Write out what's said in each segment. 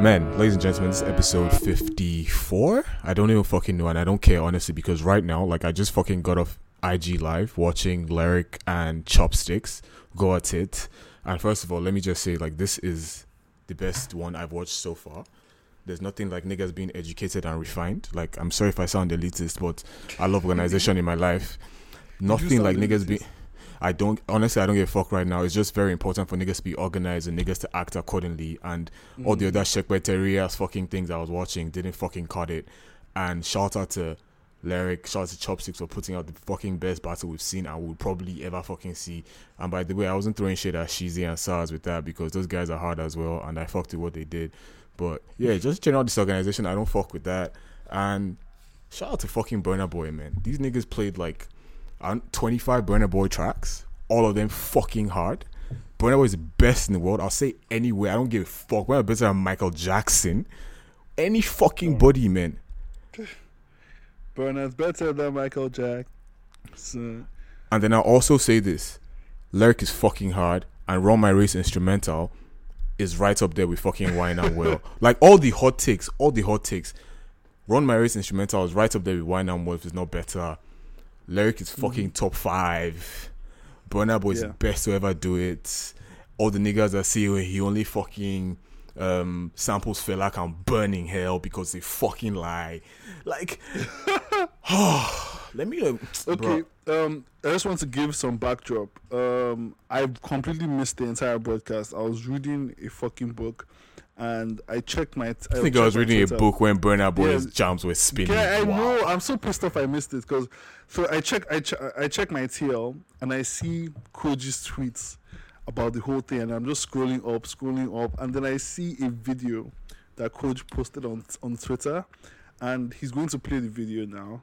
Man, ladies and gentlemen, this is episode 54. I don't even fucking know, and I don't care, honestly, because right now, like, I just fucking got off IG Live watching Lyric and Chopsticks go at it. And first of all, let me just say, like, this is the best one I've watched so far. There's nothing like niggas being educated and refined. Like, I'm sorry if I sound elitist, but I love organization in my life. Nothing like niggas being. I don't honestly I don't give a fuck right now. It's just very important for niggas to be organized and niggas to act accordingly. And all the mm. other secretariat fucking things I was watching didn't fucking cut it. And shout out to Lyric, shout out to Chopsticks for putting out the fucking best battle we've seen and will probably ever fucking see. And by the way, I wasn't throwing shit at Sheezy and SARS with that because those guys are hard as well and I fucked with what they did. But yeah, just general disorganization, I don't fuck with that. And shout out to fucking Burna Boy, man. These niggas played like um, 25 Burna Boy tracks, all of them fucking hard. Burna Boy is the best in the world. I'll say anywhere. I don't give a fuck. We're better than Michael Jackson. Any fucking body, man. Burna's better than Michael Jackson. And then I'll also say this Lyric is fucking hard, and Run My Race instrumental is right up there with fucking Wine and Well. like all the hot takes, all the hot takes. Run My Race instrumental is right up there with Wine and Well if it's not better. Lyric is fucking top five. Burna Boy is the Yeah. best to ever do it. All the niggas that see "Oh, he only fucking um, samples feel like I'm burning hell because they fucking lie. Like, oh, let me. Uh, Okay, um, I just want to give some backdrop. Um, I completely missed the entire broadcast. I was reading a fucking book, and I checked my. I think I was reading a book when Burna Boy's Yeah. jams were spinning. Yeah, I Wow. know. I'm so pissed off. I missed it because so I check, I check, I check my TL, and I see Koji's tweets about the whole thing, and I'm just scrolling up, scrolling up, and then I see a video that Koji posted on on Twitter, and he's going to play the video now.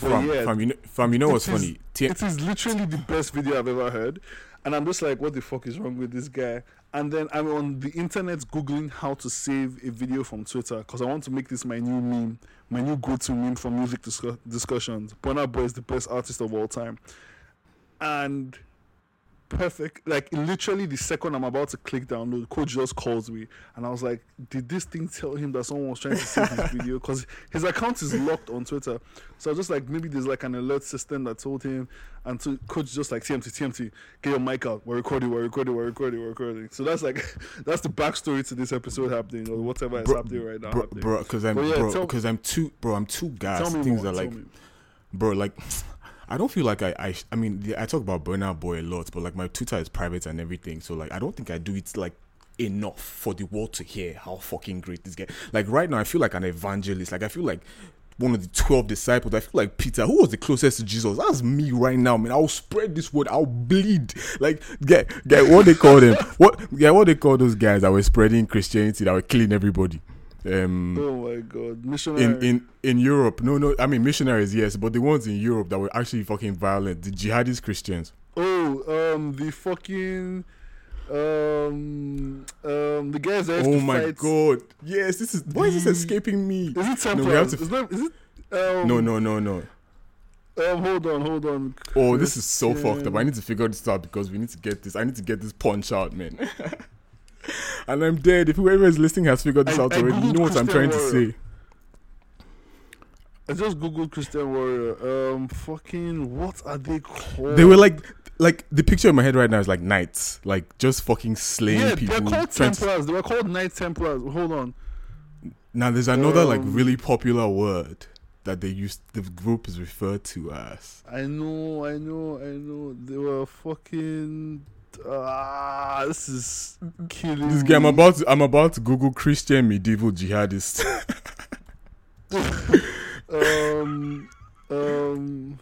But Fam, yeah, fam, you know, fam, you know what's is- funny? T- it is literally the best video I've ever heard. And I'm just like, what the fuck is wrong with this guy? And then I'm on the internet googling how to save a video from Twitter because I want to make this my new meme, my new go-to meme for music discu- discussions. Burna Boy is the best artist of all time, and perfect. Like literally, the second I'm about to click download, coach just calls me, and I was like, "Did this thing tell him that someone was trying to save his video? Because his account is locked on Twitter." So I was just like, maybe there's like an alert system that told him, and so coach just like, "TMT, TMT, get your mic out. We're recording. We're recording. We're recording. We're recording." So that's like, that's the backstory to this episode happening or whatever is bro, happening right now. bro, because I'm, But yeah, bro, because I'm too, bro, I'm too gassed. Things more. are like, me. bro, like, I don't feel like I, I, I mean, I talk about Burna Boy a lot, but like my Twitter is private and everything, so like I don't think I do it like enough for the world to hear how fucking great this guy. Like right now, I feel like an evangelist. Like I feel like one of the twelve disciples. I feel like Peter, who was the closest to Jesus. That's me right now, man. I'll spread this word. I'll bleed. Like, get, get what they call them. What, yeah, what they call those guys that were spreading Christianity, that were killing everybody. Um, Oh my god, missionary. in in in Europe, no, no, I mean missionaries, yes, but the ones in Europe that were actually fucking violent, the jihadist Christians. Oh, um, the fucking, um, um, the guys that Oh my fight. god, yes, this is why is this escaping me? Is it No, we have to- is, that, is it? Um, No, no, no, no. Um, hold on, hold on. Oh, this is so fucked up. I need to figure this out because we need to get this. I need to get this punch out, man. and I'm dead. If whoever is listening has figured this I- out I already, you know what I'm trying Christian to say. I just googled Christian Warrior. Um, fucking, what are they called? They were like, like the picture in my head right now is like knights, like just fucking slaying yeah, people. they're called to- Templars. They were called Knight Templars. Hold on. Now there's another like Um, really popular word that they used. The group is referred to as. I know, I know, I know. They were fucking. Ah, this is killing. This guy, I'm about to, I'm about to Google Christian medieval jihadist. um, um.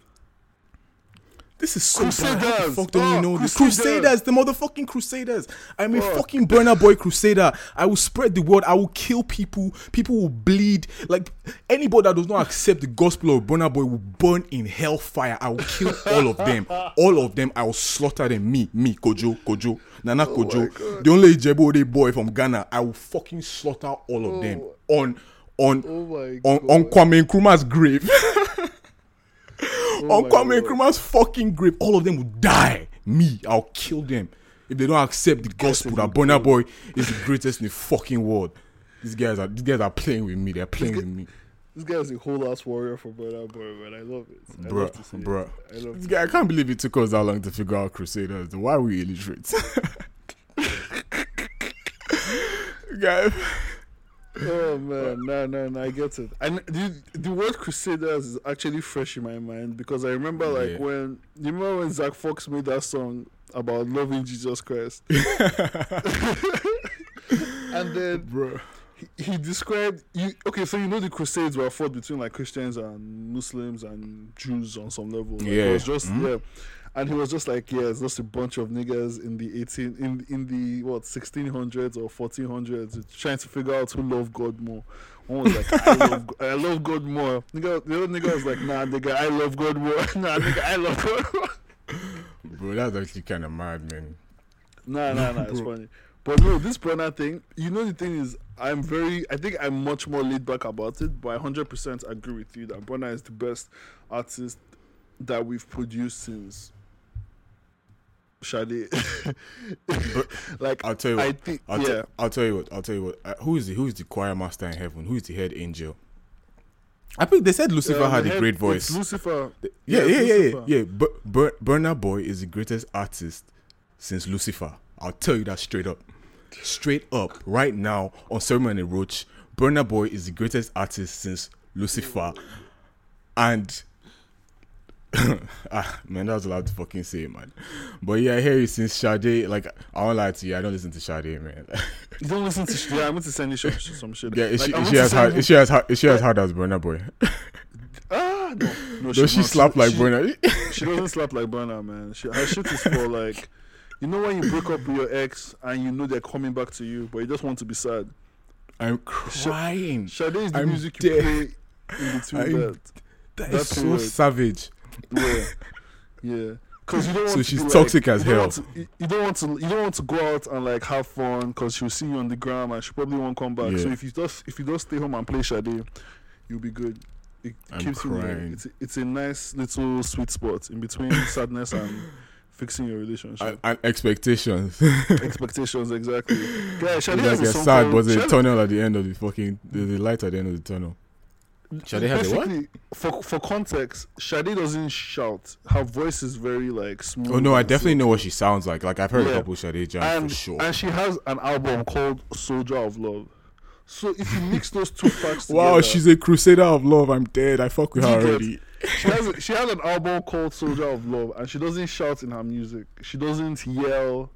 This is so bad. How the Crusaders. fuck don't Oh, you know this? Crusaders. Crusaders, the motherfucking Crusaders. I'm a Oh. fucking Burna Boy crusader. I will spread the word. I will kill people. People will bleed. Like anybody that does not accept the gospel of Burna Boy will burn in hellfire. I will kill all of them. All of them. I will slaughter them. Me, me, Kojo, Kojo, Nana Oh Kojo, the only Ijebode boy from Ghana. I will fucking slaughter all of them on on Oh on, on Kwame Nkrumah's grave. Oh Kwame Nkrumah's fucking grave. All of them will die. Me, I'll kill them. If they don't accept the gospel that Burna Boy is the greatest in the fucking world. These guys are these guys are playing with me. They're playing with me, This guy's a whole ass warrior for Burna Boy, man. I love it. I Bruh, love see it. bruh. I love This guy, I can't believe it took us that long to figure out Crusaders. Why are we illiterate? guy, it. Oh man, no, no, no, I get it. And the the word Crusaders is actually fresh in my mind because I remember like Yeah. when you remember when Zach Fox made that song about loving Jesus Christ, and then bro. he, he described you okay so you know the crusades were fought between like christians and muslims and jews on some level like, Yeah, it was just Mhm. yeah and he was just like yeah it's just a bunch of niggas in the 18 in in the what 1600s or 1400s trying to figure out who loved god more one was like I love, I love God more. Nigga, the other nigga was like, Nah, nigga, I love God more. nah, nigga, I love God more. Bro, that's actually kind of mad, man. Nah, nah, nah, it's funny. But no, this Burna thing, you know, the thing is, I'm very, I think I'm much more laid back about it, but I 100% agree with you that Burna is the best artist that we've produced since Sade. like, I'll tell you what. I think, I'll, yeah. t- I'll tell you what. I'll tell you what. Uh, who is the who is the choir master in heaven? Who is the head angel? I think they said Lucifer Um, had a head- great voice. Lucifer. yeah, yeah, yeah, yeah, yeah, yeah. But Burna Boy is the greatest artist since Lucifer. I'll tell you that straight up, straight up. Right now on Ceremony Roach, Burna Boy is the greatest artist since Lucifer, and. ah, man, that was allowed to fucking say, man. But yeah, I hear you since Sade. Like, I won't lie to you, I don't listen to Sade, man. You don't listen to shit. Yeah, I'm going to send you some, shit. Yeah, is Like, she, I is she as hard? Is she as hard? Is she as hard as Burna Boy? Ah, no. no Does she not. slap like she, Burna? She doesn't slap like Burna, man. She, her shit is for like, you know when you break up with your ex and you know they're coming back to you, but you just want to be sad. I'm crying. Sade is the I'm music you play in between I'm- that. That That is so savage. Yeah, yeah. Because you don't want So to she's be toxic like, as you hell. to- you- you don't want to. You don't want to go out and like have fun because she'll see you on the gram and she probably won't come back. So if you just if you just stay home and play Sade, you'll be good. It I'm keeps you. Like, it's it's a nice little sweet spot in between sadness and fixing your relationship. And, and expectations. Expectations exactly. Yeah, Sade like has a sad, but there's a tunnel at the end of the fucking the, the light at the end of the tunnel. Sade has a what? For for context, Sade doesn't shout. Her voice is very like smooth. Oh no, I definitely know what she sounds like. Like I've heard a Yeah. couple Sade jams for sure. and she has an album called Soldier of Love. So if you mix those two facts together, Wow, she's a crusader of love. I'm dead. I fuck with her already. she has a, she has an album called Soldier of Love, and she doesn't shout in her music. She doesn't yell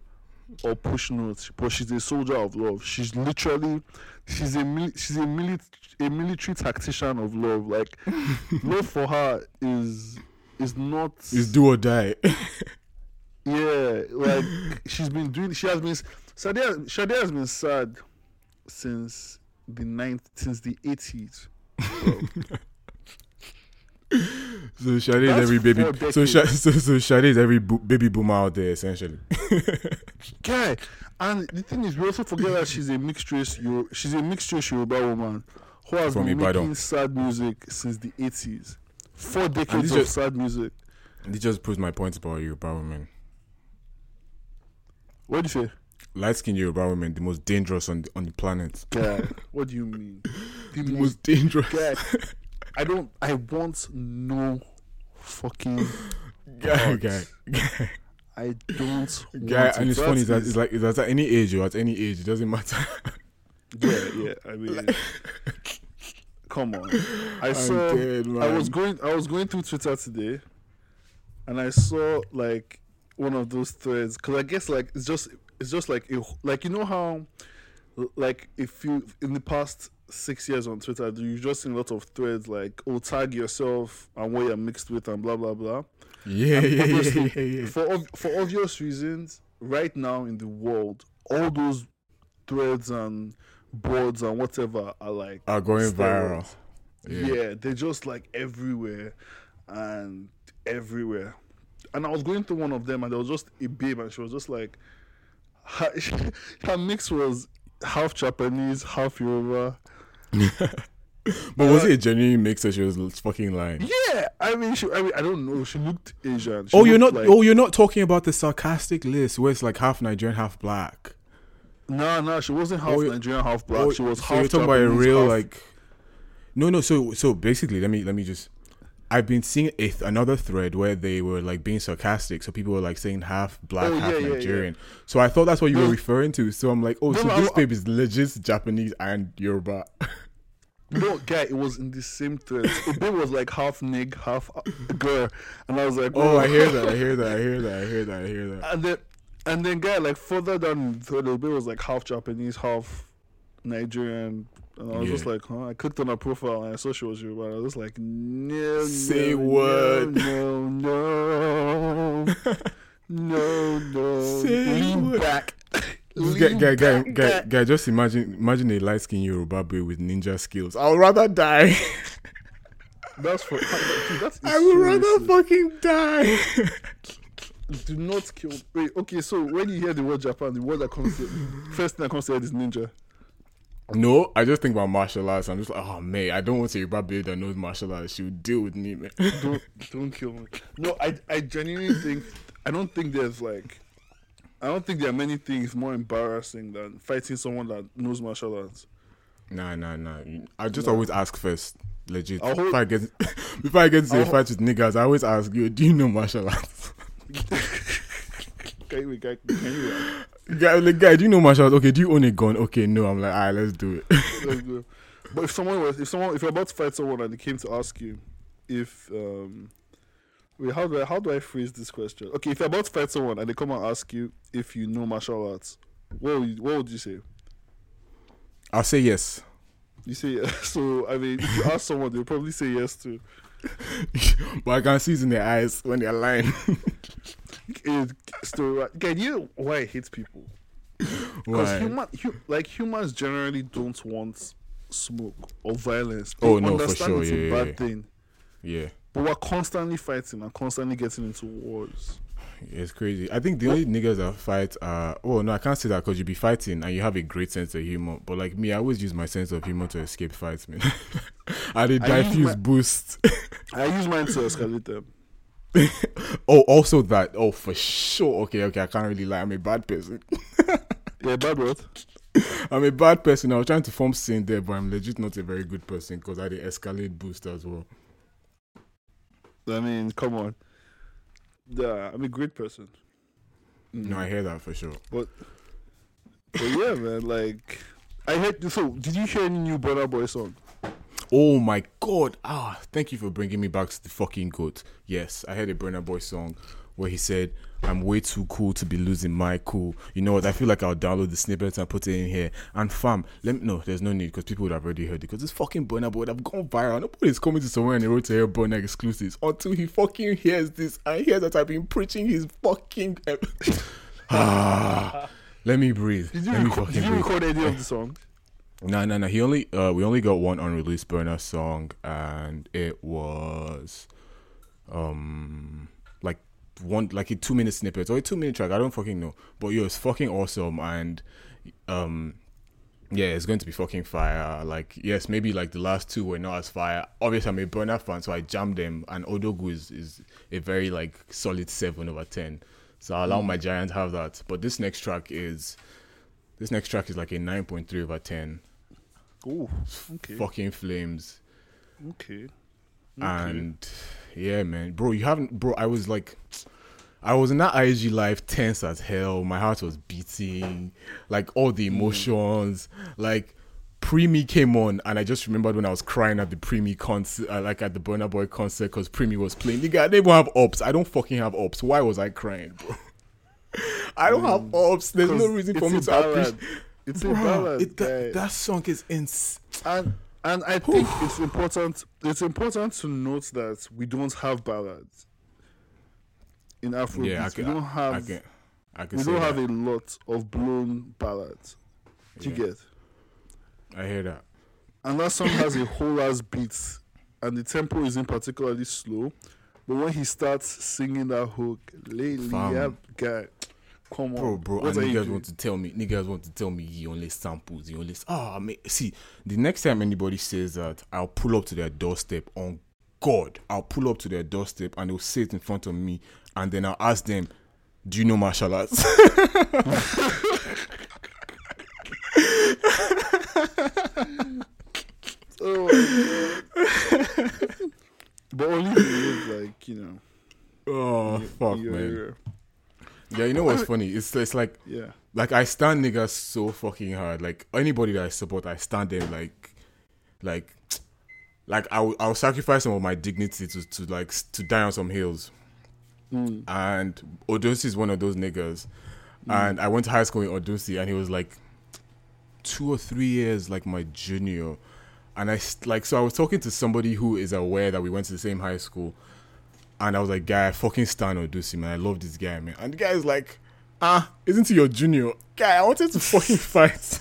or push notes, but she's a soldier of love. She's literally she's a mil- she's a mili- a military tactician of love. Like love for her is is not is do or die. yeah, like she's been doing. She has been. Sade, Sade has been sad since the ninth, since the eighties. so Sade is every baby. So, so so Sade is every bo- baby boomer out there essentially. Guy, and the thing is, we also forget that she's a mixed race. Euro, she's a mixed race Yoruba woman who has From been Ibadan. making sad music since the eighties. Four decades of just- sad music. This just proves my point about Yoruba women. What do you say? Light skinned Yoruba women, the most dangerous on the, on the planet. God, what do you mean? The The most most dangerous. God, I don't. I want no fucking. Guy, God. guy, guy, I don't. guy. And it. it's funny that it's like it's at any age or at any age, it doesn't matter. Yeah, yeah. I mean, come on. I I'm saw. dead. I was going. I was going through Twitter today, and I saw like one of those threads because I guess like it's just it's just like like you know how like if you in the past six years on Twitter you've just seen a lot of threads like oh tag yourself and what you're mixed with and blah blah blah. Yeah, yeah, yeah, yeah, yeah. For for obvious reasons, right now in the world, all those threads and boards and whatever are like Are going viral. Yeah. Yeah. they're just like everywhere and everywhere. And I was going through one of them, and there was just a babe, and she was just like, her, her mix was half Japanese, half Yoruba. But was Uh, it a genuine mix or she was fucking lying? Yeah, I mean, she, I mean, I don't know. She looked Asian. She Oh, you're not. like- oh, you're not talking about the sarcastic list where it's like half Nigerian, half black. No, no, she wasn't half oh, Nigerian, half black. Oh, she was so half. you're talking about a real half- like. No, no. So, so basically, let me let me just. I've been seeing a th- another thread where they were like being sarcastic. So people were like saying half black, Oh, half yeah, yeah, yeah. Nigerian. So I thought that's what you were referring to. So I'm like, oh, No, so no, this I- babe is legit Japanese and Yoruba. No, guy, it was in the same thread. The babe was like half nig, half uh, girl, and I was like, oh, I hear that. I hear that. I hear that. I hear that. I hear that. And then, and then, guy, like further down the the babe was like half Japanese, half Nigerian. And I was just like, huh? I clicked on her profile and I saw she was Yoruba. I was just like, no, Say no, what? No, no, no, no. Say Lean what? back. Guy, guy, guy, guy, guy, just imagine, imagine a light skinned Yoruba boy with ninja skills. I would rather die. That's for. Dude, that's I would rather fucking die. Do not kill. Wait, okay. So when you hear the word Japan, the word that comes to first thing that comes to head is ninja. no, I just think about martial arts. I'm just like, oh man, I don't want a Yoruba babe that knows martial arts. She would deal with me, man. Don't don't kill me. No, I I genuinely think I don't think there's like I don't think there are many things more embarrassing than fighting someone that knows martial arts. nah, nah, nah. I just No. always ask first. Legit. Hold- Before I get before I get to a fight with niggas, I always ask you, do you know martial arts? Can you, can you, guy, like, guy, do you know martial arts? Okay, do you own a gun? Okay, no. I'm like, alright, let's do it. let's go. But if someone was, if someone, if you're about to fight someone and they came to ask you if, um, wait, how do I, how do I phrase this question? Okay, if you're about to fight someone and they come and ask you if you know martial arts, what would you, what would you say? I'll say yes. You say yes. So I mean, if you ask someone, they'll probably say yes too. but I can see it in their eyes when they're lying. It- uh, can you know why I hate people? Because human, hu- like humans, generally don't want smoke or violence. They Oh, no, for sure. It's Yeah, a bad yeah. thing, Yeah. but we're constantly fighting and constantly getting into wars. It's crazy. I think the only niggas that fight are. Oh no, I can't say that because you be fighting and you have a great sense of humor. But like me, I always use my sense of humor to escape fights, man. I did diffuse my- boost. I use mine to escalate them. oh, also that. Oh, for sure. Okay, okay. I can't really lie. I'm a bad person. Yeah, bad word. I'm a bad person. I was trying to form sin there, but I'm legit not a very good person because I did escalate boost as well. I mean, come on. Yeah, I'm a great person. No, I hear that for sure. But but yeah, man, like I heard. So, did you hear any new Burna Boy song? Oh my god! Ah, thank you for bringing me back to the fucking goat. Yes, I heard a Burna Boy song where he said, "I'm way too cool to be losing my cool." You know what? I feel like I'll download the snippet and put it in here. And fam, let me no, there's no need because people would have already heard it because this fucking Burna Boy would have gone viral. Nobody's coming to somewhere and they wrote to hear Burner exclusives until he fucking hears this and hears that I've been preaching his fucking. ep- ah, let me breathe. Did you, let me record, fucking did you record any of the song? No, no, no. He only uh we only got one unreleased Burna song and it was um one like a two minute snippet or a two minute track. I don't fucking know. But yo, it's fucking awesome and um yeah, it's going to be fucking fire. Like, yes, maybe like the last two were not as fire. Obviously, I'm a Burna fan, so I jammed them. And Odogwu is, is a very like solid seven over ten. So I allow my giant have that. But this next track is this next track is like a nine point three over ten. Oh, okay, Fucking flames. okay. And yeah, man, bro, you haven't, bro. I was like, I was in that IG live tense as hell. My heart was beating, like all the emotions. Like Pree Me came on, and I just remembered when I was crying at the Pree Me concert, uh, like at the Burna Boy concert, because Pree Me was playing. Nigga, I didn't even have ops. I don't fucking have ops. Why was I crying, bro? I don't have ops. There's no Mm. reason for me to ballad. appreciate. It's a Bro, ballad. it, that, that song is ins. And I think it's important. It's important to note that we don't have ballads in Afrobeat. Yeah, I we can. don't have. I can. I can we don't that. have a lot of blown ballads. Do you Yeah. get? I hear that. And that song has a whole ass beat, and the tempo isn't particularly slow. But when he starts singing that hook, lately, guy, Come on, Bro, bro, What and you guys doing? want to tell me, niggas want to tell me he only samples, he only. Ah, mean, see, the next time anybody says that, I'll pull up to their doorstep. On God, I'll pull up to their doorstep and they'll sit in front of me, and then I'll ask them, "Do you know martial arts?" Oh my god. but only if you live like you know. oh you- fuck, you're- man. you're- Yeah, you know what's funny? It's it's like Yeah. like I stand niggas so fucking hard. Like anybody that I support, I stand them like, like, like I will I'll sacrifice some of my dignity to to like to die on some hills. Mm. And Odosi is one of those niggas. And I went to high school in Odosi, and he was like two or three years like my junior. And I like so I was talking to somebody who is aware that we went to the same high school, and I was like, "Guy, I fucking stand Odosi, man. I love this guy, man." And the guy is like, "Ah, isn't he your junior?" Guy, I wanted to fucking fight.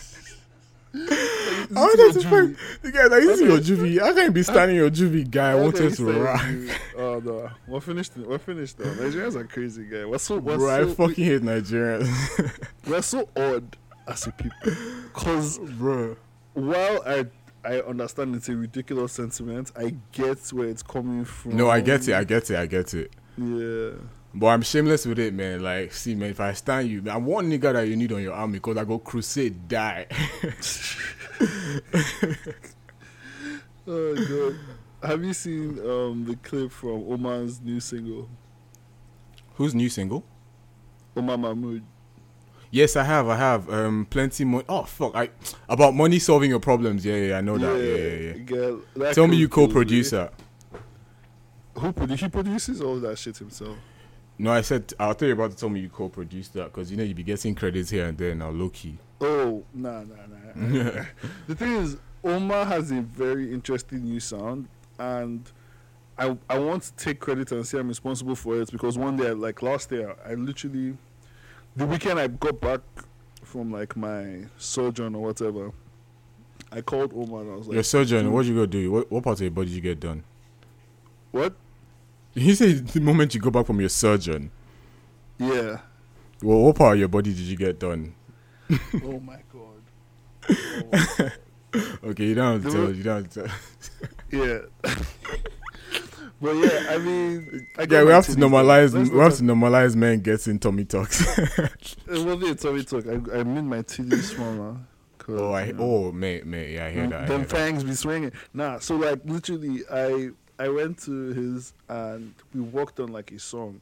I wanted to fight. The guy like, "Isn't he your juvie? How can you be standing your juvie, guy?" I wanted to rock. Oh no, we're finished. We're finished now. Nigerians are crazy, guy. We're so we're Bro, I so fucking hate Nigerians, we're so odd as a people. Cause bro. while I I understand it's a ridiculous sentiment, I get where it's coming from. No, I get it. I get it. I get it. Yeah. But I'm shameless with it, man. Like, see, man, if I stand you, I'm one nigga that you need on your army because I go crusade, die. Oh god. Have you seen um the clip from Omar's new single, Whose new single? Omar Mahmood? Yes, I have. I have. Um, plenty money. Oh fuck! I about money solving your problems. Yeah, yeah, I know that. Yeah, yeah, yeah. girl, that Tell me you co-producer. Who produ- he produces all that shit himself. No, I said I'll tell you about to tell me you co-produced that because you know you'd be getting credits here and there now, low key. Oh, nah, nah, nah. the thing is, Omar has a very interesting new sound, and I I want to take credit and say I'm responsible for it because one day, like last year, I literally, the weekend I got back from like my sojourn or whatever, I called Omar and I was like, your dude. what you go do? What, what part of your body did you get done? "What? You say the moment you go back from your surgeon. Yeah. Well, what part of your body did you get done? oh my god. Oh, Okay, you don't have to tell. You don't have to tell. yeah. but yeah, I mean, I Yeah, we have to normalize. We have to normalize men getting tummy tucks. It wasn't a tummy tuck. I, I made my titties smaller. oh, I you know, oh, mate, mate, yeah, I hear them- that. Them hear that. fangs be swinging. Nah, so like literally, I I went to his and we worked on like a song,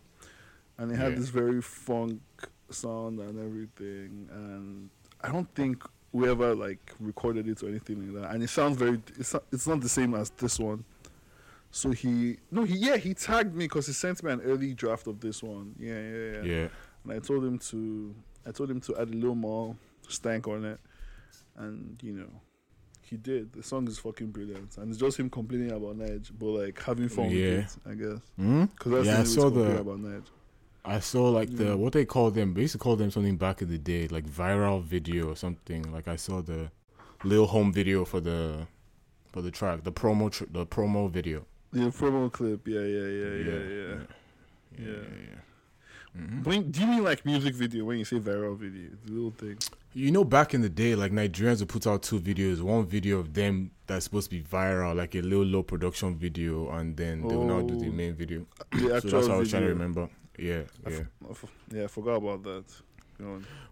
and it had Yeah. this very funk sound and everything. And I don't think we ever like recorded it or anything like that. And it sounds very. It's not, it's not the same as this one. So he no he yeah he tagged me because he sent me an early draft of this one. Yeah yeah yeah. Yeah, And I told him to I told him to add a little more stank on it. And you know, he did. The song is fucking brilliant. And it's just him complaining about Nige, but like having fun Yeah. with it, I guess. hmm? Because that's Yeah, I the only way saw the- about Nige. I saw like Yeah. the what they call them. They used to call them something back in the day, like viral video or something. Like I saw the little home video for the for the track, the promo, tr- the promo video. The promo clip, yeah, yeah, yeah, yeah, yeah. yeah, Yeah. yeah. Mhm. When, do you mean like music video when you say viral video? The little thing. You know, back in the day, like Nigerians would put out two videos. One video of them that's supposed to be viral, like a little low production video, and then they will now do the Oh. main video. The So that's what I was trying to remember. Yeah, I yeah. f- I f- yeah, I forgot about that.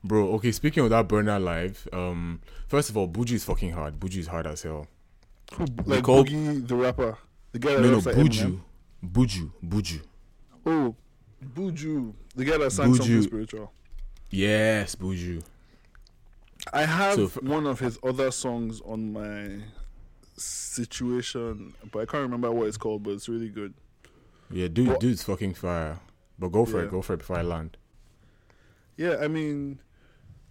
Bro, okay, speaking of that Burna live, um, first of all, Buju is fucking hard. Buju is hard as hell. Who, like called- Boogie the rapper, the guy that No, no, like Buju. Eminem? Buju. Buju. Oh, Buju, the guy that sang something spiritual. Yes, Buju. I have So one of his other songs on my situation, but I can't remember what it's called. But it's really good. Yeah, dude, What- dude's fucking fire. But go for Yeah. it, go for it before I land. Yeah, I mean,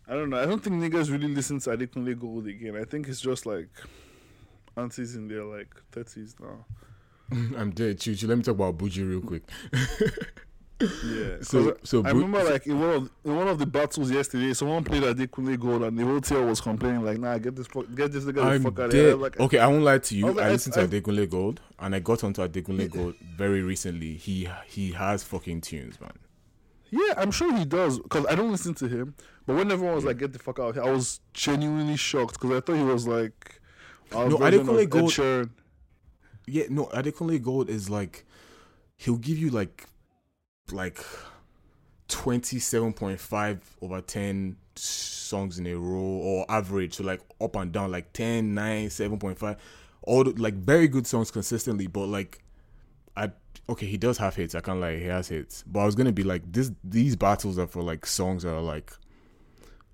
I don't know. I don't think niggas really listen to Adekunle Gold again. I think it's just like aunties in their like thirties now. I'm dead. Choo, let me talk about Buju real quick. Yeah. So, so I remember like in one of in one of the battles yesterday, someone played Adekunle Gold and the whole team was complaining like, "Nah, get this fuck, get this nigga the fuck out of here." Like, okay, I won't lie to you. I like, I I- listened to I- Adekunle Gold, and I got onto Adekunle Gold very recently. He he has fucking tunes, man. Yeah, I'm sure he does because I don't listen to him. But when everyone was like, "Get the fuck out of here," I was genuinely shocked because I thought he was like, No, Adekunle Gold- Yeah, no, Adekunle Gold is like he'll give you like like twenty seven point five over ten songs in a row or average, so like up and down, like 10, 9, 7.5. All the, like very good songs consistently, but like I okay, he does have hits. I can't lie, he has hits. But I was gonna be like this these battles are for like songs that are like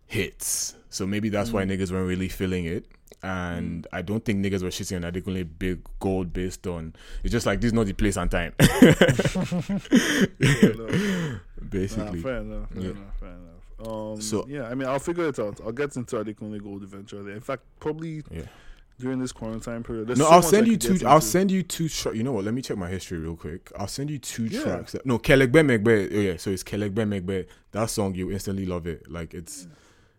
hits. So maybe that's why mm. niggas weren't really feeling it. And I don't think niggas were shitting on Adekunle Big Gold based on it's just like this is not the place and time. Nah, Basically. fair enough. Fair Yeah. enough. Fair enough. Um, So- yeah, I mean, I'll figure it out. I'll get into Adekunle Gold eventually. In fact, probably Yeah. during this quarantine period. No, so I'll send you two. I'll send you two. Tra- you know what? Let me check my history real quick. I'll send you two Yeah. tracks. That- no, Kelegbe Megbe. Oh yeah, so it's Kelegbe Megbe. That song you instantly love it. Like it's,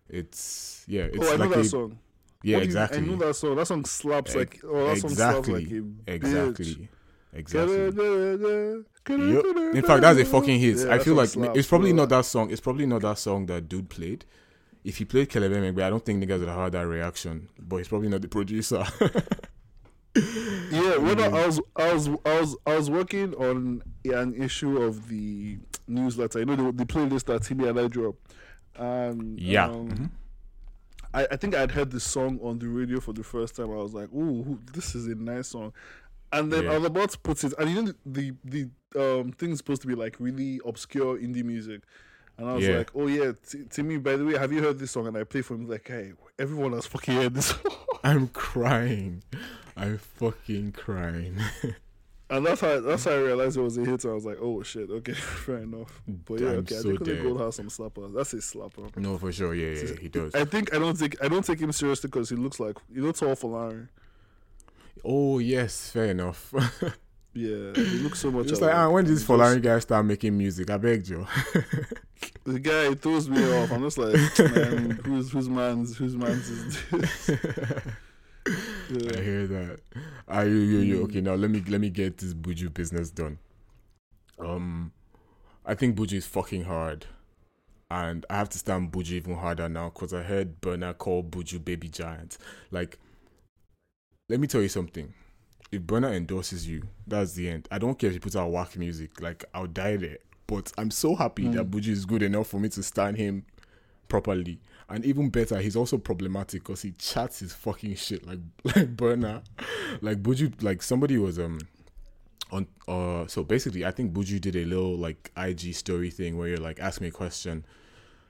it's yeah. It's Oh, I know that a, song. Yeah, What do you- exactly. I know that song. That song slaps like. Oh, that song slaps like a bitch. Exactly. Exactly. Yep. In fact, that's a fucking hit. Yeah, I feel like slaps, it's probably bro. not that song. It's probably not that song that dude played. If he played Kelegbe Megbe, I don't think niggas would have had that reaction. But he's probably not the producer. Yeah, when I, I was, I was, I was, I was working on an issue of the newsletter. You know the, the playlist that Timmy and I drew up. And yeah. um, Mhm. I, I think I'd heard the song on the radio for the first time. I was like, "Ooh, this is a nice song." And then Yeah. I was about to put it, and you know the the, um thing's supposed to be like really obscure indie music. And I was Yeah. like, "Oh yeah, T- Timmy. By the way, have you heard this song?" And I played for him. Like, "Hey, everyone has fucking heard this." song." I'm crying. I'm fucking crying. And that's how that's how I realized it was a hit. I was like, "Oh shit, okay, fair enough." But yeah, I'm okay, so I think dead. Gold has some slappers. That's his slapper. no, for sure. Yeah, yeah, he does. I think I don't take I don't take him seriously because he looks like he looks tall for Larry. Oh yes, fair enough. Yeah, he looks so much. Alike. like ah, when did this just- guy start making music? I begged you. The guy throws me off. I'm just like, man, whose whose man's whose man's is this? I hear that. Ah, you, you. Mm. Okay, now let me let me get this Buju business done. Um, I think Buju is fucking hard, and I have to stand Buju even harder now because I heard Burna call Buju baby giant. Like, let me tell you something. If Burna endorses you, that's the end. I don't care if he puts out whack music. Like, I'll die there. But I'm so happy that Buju is good enough for me to stand him properly. And even better, he's also problematic because he chats his fucking shit like like Burna, like Buju. Like somebody was um on uh. So basically, I think Buju did a little like IG story thing where you're like, ask me a question,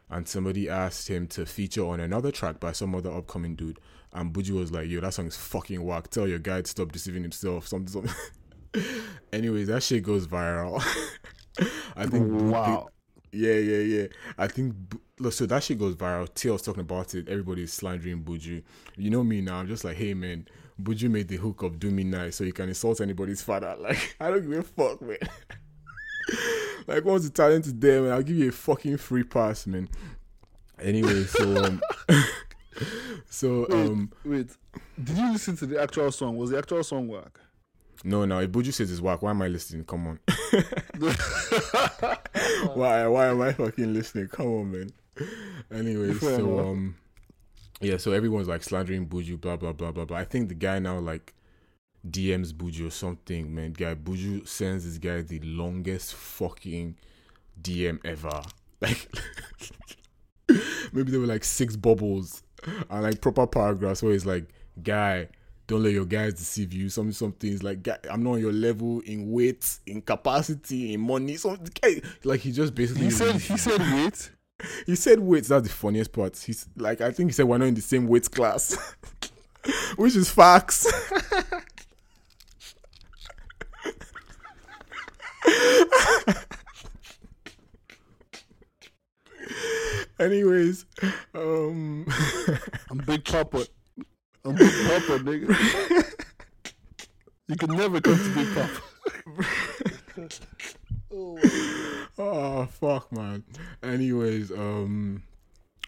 and somebody asked him to feature on another track by some other upcoming dude, and Buju was like, yo, that song is fucking whack. Tell your guy to stop deceiving himself. Something. something. Anyways, that shit goes viral. I think Wow. Yeah, yeah, yeah. I think so that shit goes viral. Tails talking about it. Everybody's slandering Buju. You know me now. I'm just like, hey man, Buju made the hook of do me nice, so you can insult anybody's father. Like, I don't give a fuck, man. like, once the talent is there, man, I'll give you a fucking free pass, man. Anyway, so um, so Wait, um, wait. Did you listen to the actual song? Was the actual song whack? No, no. If Buju says it's whack, why am I listening? Come on. why why am I fucking listening? Come on, man. Anyway, so um yeah, so everyone's like slandering Buju, blah blah blah blah blah. I think the guy now like DMs Buju or something, man. Guy Buju sends this guy the longest fucking DM ever. Like maybe there were like six bubbles and like proper paragraphs where it's like, guy, don't let your guys deceive you. Some something is like, I'm not on your level in weight, in capacity, in money. Something like he just basically He said he said wait. he said weight. That's the funniest part. He's like, I think he said we're not in the same weight class, which is facts. Anyways, um, I'm Big Papa. I'm Big Papa, nigga. You can never come to Big Papa. oh fuck, man. Anyways, um,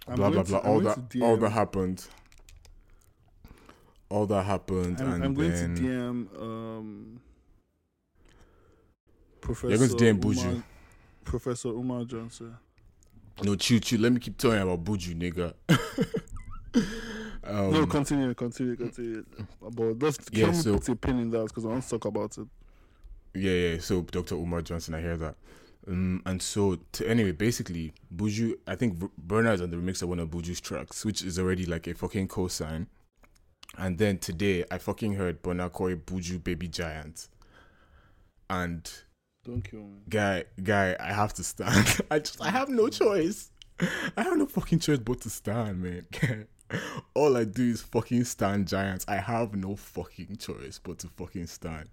I'm blah blah blah. to- all that, all that happened. All that happened, I'm, and I'm going then to DM um, Professor. You're going to DM Buju. Umar- Professor Umar Johnson. No, choo choo. Let me keep talking about Buju, nigga. um, no, continue, continue, continue. But let's Yeah, can we so- put a pin in that because I want to talk about it. Yeah, yeah. So Dr. Umar Johnson, I hear that. Um, and so to, anyway, basically, Buju, I think Burna is on the remix of one of Buju's tracks, which is already like a fucking cosign. And then today, I fucking heard Burna call Buju Baby Giant. And Don't kill me. guy, guy, I have to stand. I just, I have no choice. I have no fucking choice but to stand, man. All I do is fucking stand giants. I have no fucking choice but to fucking stand.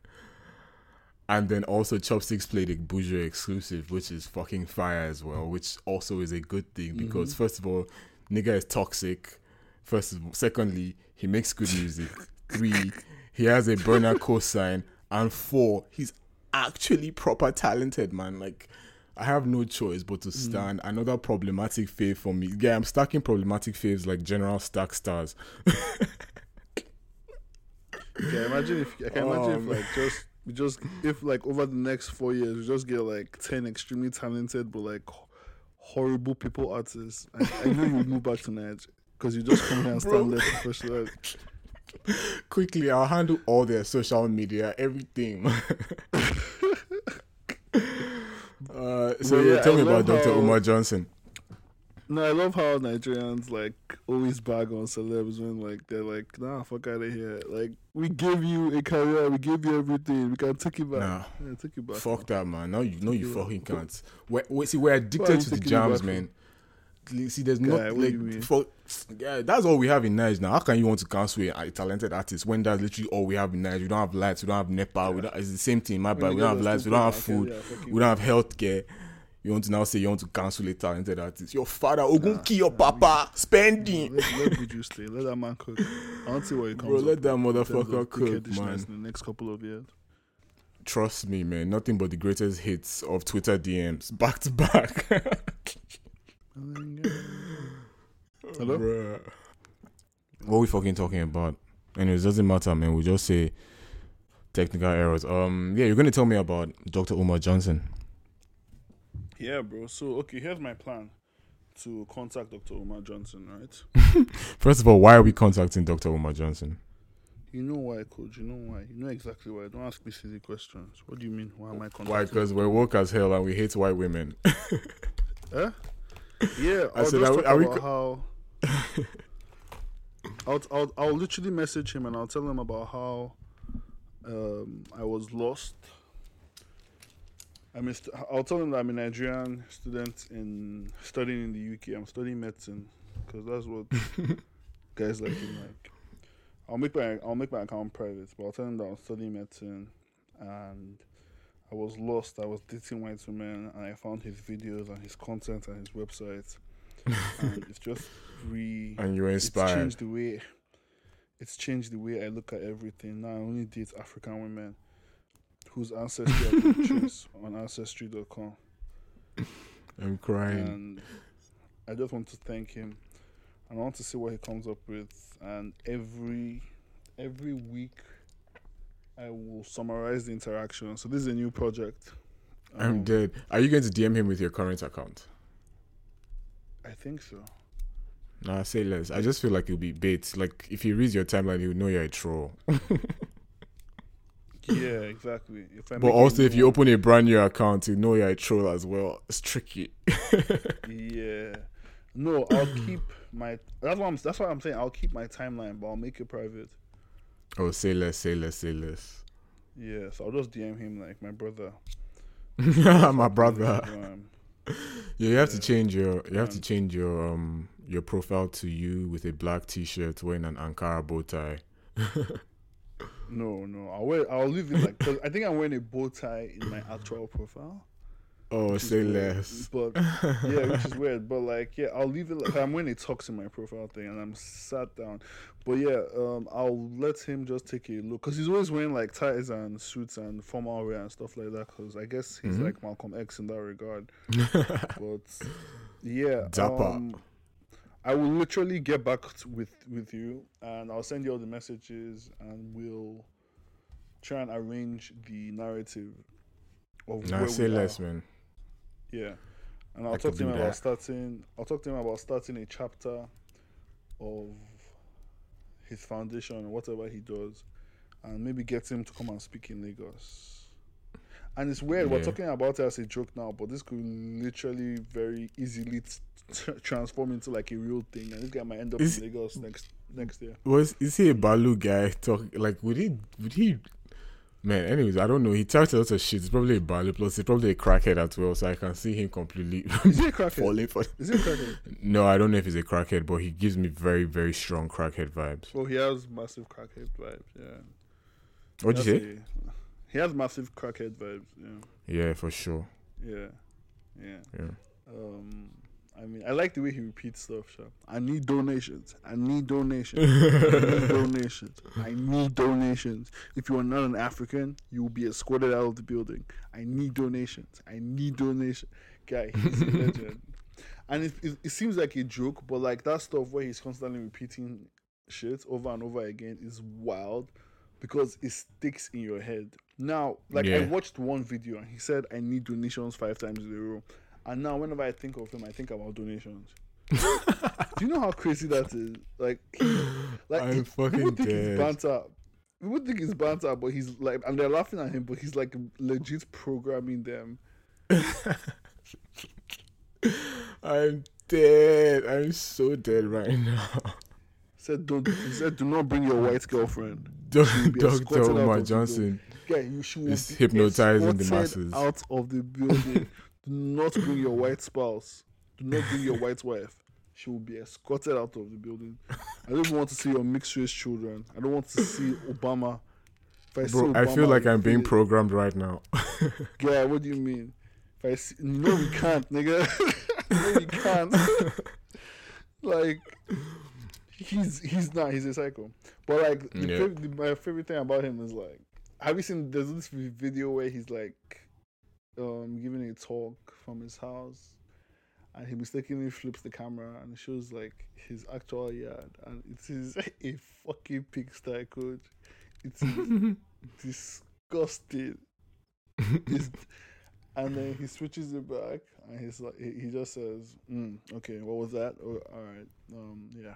And then also Chopsticks played a Buju exclusive, which is fucking fire as well, which also is a good thing mm-hmm. because first of all, nigga is toxic. First of all, secondly, he makes good music. Three, he has a Burna cosign, and four, he's actually proper talented, man. Like, I have no choice but to mm. stand. Another problematic fave for me. Yeah, I'm stacking problematic faves like General Stack Stars. Yeah, imagine if I can imagine Oh, if um, like just we just if like over the next four years we just get like ten extremely talented but like horrible people artists. I, I know you would move back to Nigeria because you just come here and stand there professional. Quickly, I'll handle all their social media, everything. uh, so yeah, yeah, tell I me about Dr. how- Umar Johnson. No, I love how Nigerians like always bag on celebs when like they're like, nah, fuck out of here. Like we give you a career, we give you everything, we can take it back. Nah. Yeah, take it back. Fuck that, man. No, you know you fucking can't. We're, we see, we're addicted to the jams, man. See, there's Guy, not like for yeah, that's all we have in Nigeria now. How can you want to cancel a, talented artist when that's literally all we have in Nigeria? We don't have lights, we don't have NEPA, we don't, it's the same thing. My bad. We don't have lights, we don't have food, yeah, we don't have healthcare. You want to now say you want to cancel a talented artist? Your father, Ogunki, your papa, spending. Let, let Buju stay. Let that man cook. I to see what he comes Bro, let that with in terms motherfucker cook, man. In the next couple of years. Trust me, man. Nothing but the greatest hits of Twitter DMs back to back. Hello? Bruh. What we fucking talking about? Anyways, it doesn't matter, man. We just say technical errors. Um, yeah, you're gonna tell me about Dr. Umar Johnson. Yeah, bro. So okay, here's my plan to contact Dr. Umar Johnson. Right? First of all, why are we contacting Dr. Umar Johnson? You know why, coach? You know why? You know exactly why. Don't ask me silly questions. What do you mean? Why am I contacting? Why? Because we're woke as hell and we hate white women. Huh? Yeah, I said, are we- are we about how. I'll, I'll I'll literally message him and I'll tell him about how um, I was lost. I'm a I'll tell him that I'm a Nigerian student in studying in the UK. I'm studying medicine because that's what guys like him like. I'll make my I'll make my account private, but I'll tell him that I'm studying medicine and I was lost. I was dating white women, and I found his videos and his content and his website, and it's just re. and you're It's inspired. changed the way. It's changed the way I look at everything. Now I only date African women whose ancestry I can trace on ancestry.com, I'm crying. and I just want to thank him. And I want to see what he comes up with. And every every week, I will summarize the interaction. So this is a new project. I'm Um, dead. Are you going to DM him with your current account? I think so. Nah, say less. I just feel like it'll be bait. Like if he reads your timeline, he'll know you're a troll. Yeah, exactly. If But also, if you one- open a brand new account, you know you're a troll as well. It's tricky. yeah, no, I'll keep my. That's what I'm. That's what I'm saying. I'll keep my timeline, but I'll make it private. Oh, say less, say less, say less. Yeah, so I'll just DM him like my brother. My brother. Um, Yeah, you have to change your you have to change your um your profile to you with a black T-shirt wearing an Ankara bow tie. no, no, I'll wear. I'll leave it like. Cause I think I'm wearing a bow tie in my actual profile. Oh, say less. But yeah, which is weird. But like, yeah, I'll leave it. Like, I'm wearing a tux in my profile thing, and I'm sat down. But yeah, um, I'll let him just take a look because he's always wearing like ties and suits and formal wear and stuff like that. Because I guess he's Mhm. like Malcolm X in that regard. but yeah, Dapper. um, I will literally get back t- with with you, and I'll send you all the messages, and we'll try and arrange the narrative of Nah, say less, are. man. Yeah, and I'll I talk to him about that. starting. I'll talk to him about starting a chapter of his foundation whatever he does, and maybe get him to come and speak in Lagos. And it's weird we're talking about it as a joke now, but this could literally very easily t- t- transform into like a real thing, and this guy might end up Is- in Lagos next next year. Was is he a Balu guy? Talk like would he would he? Man, anyways, I don't know. He talks a lot of shit. He's probably a Balu plus he's probably a crackhead as well. So I can see him completely Is he a crackhead? falling for. Is he a crackhead? No, I don't know if he's a crackhead, but he gives me very very strong crackhead vibes. Well, he has massive crackhead vibes. Yeah. What'd you say? a- he has massive crackhead vibes. Yeah. Yeah, for sure. Yeah. Yeah. Yeah. Um, I mean, I like the way he repeats stuff. Sha. I need donations. I need donations. I need donations. I need donations. If you are not an African, you will be escorted out of the building. I need donations. I need donations. Guy, he's a legend. And it, it, it seems like a joke, but like that stuff where he's constantly repeating shit over and over again is wild because it sticks in your head. Now, like I watched one video and he said, I need donations five times in a row. And now, whenever I think of him, I think about donations. Do you know how crazy that is? Like, he, like I'm he- fucking people think dead. banter. People think it's banter, but he's like, and they're laughing at him, but he's like legit programming them. I'm dead. I'm so dead right now. Said, don't. He said, do not bring your white girlfriend. Doc- be Dr. escorted out Umar Johnson. Yeah, you should be hypnotizing the masses. out of the building. Do not bring your white spouse. Do not bring your white wife. She will be escorted out of the building. I don't want to see your mixed race children. I don't want to see Obama. If I see Bro, I feel like I'm being programmed right now. Yeah, what do you mean? If I see, no, we can't, nigga. no, we can't. like, he's he's not. He's a psycho. But like, the, Yeah. the, my favorite thing about him is like, have you seen? There's this video where he's like, um, giving a talk from his house, and he mistakenly flips the camera and shows like his actual yard, and it is a fucking pigsty, coach. It is disgusting. It's, and then he switches it back, and he's like, he, he just says, mm, "Okay, what was that? Oh, all right, um, yeah."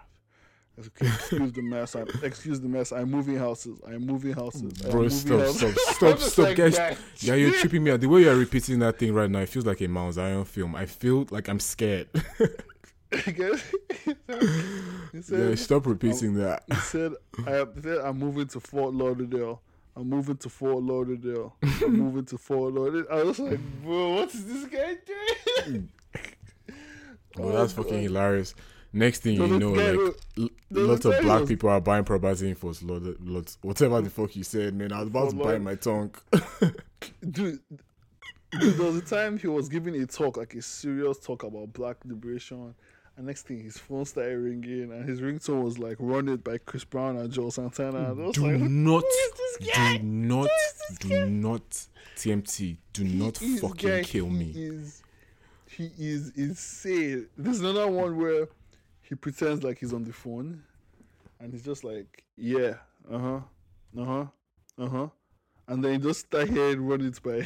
Excuse the mess. I'm, excuse the mess. I'm moving houses. I'm moving houses. I'm Bro, moving stop, houses. stop, I'm stop, stop, guys. guy, Yeah, you're tripping me out. The way you're repeating that thing right now, it feels like a Mount Zion film. I feel like I'm scared. He yeah, stop repeating that. he said, I, said, I'm moving to Fort Lauderdale. I'm moving to Fort Lauderdale. I'm moving to Fort Lauderdale. I was like, bro, what is this guy doing? Well, Oh, that's fucking God. hilarious. Next thing So you know, like lots of black was- people are buying property infos. Lot, lots, whatever the fuck you said, man. I was about to bite my tongue. dude, dude, there was a time he was giving a talk, like a serious talk about black liberation. And next thing, his phone started ringing, and his ringtone was like "Run It" by Chris Brown and Juelz Santana. And do like, not, is this guy? do not, do not, TMT, do not He is- fucking guy, kill he me. Is, he is insane. There's another one where he pretends like he's on the phone, and he's just like, "Yeah, uh huh, uh huh, uh huh," and then he just start hearing "Run It" by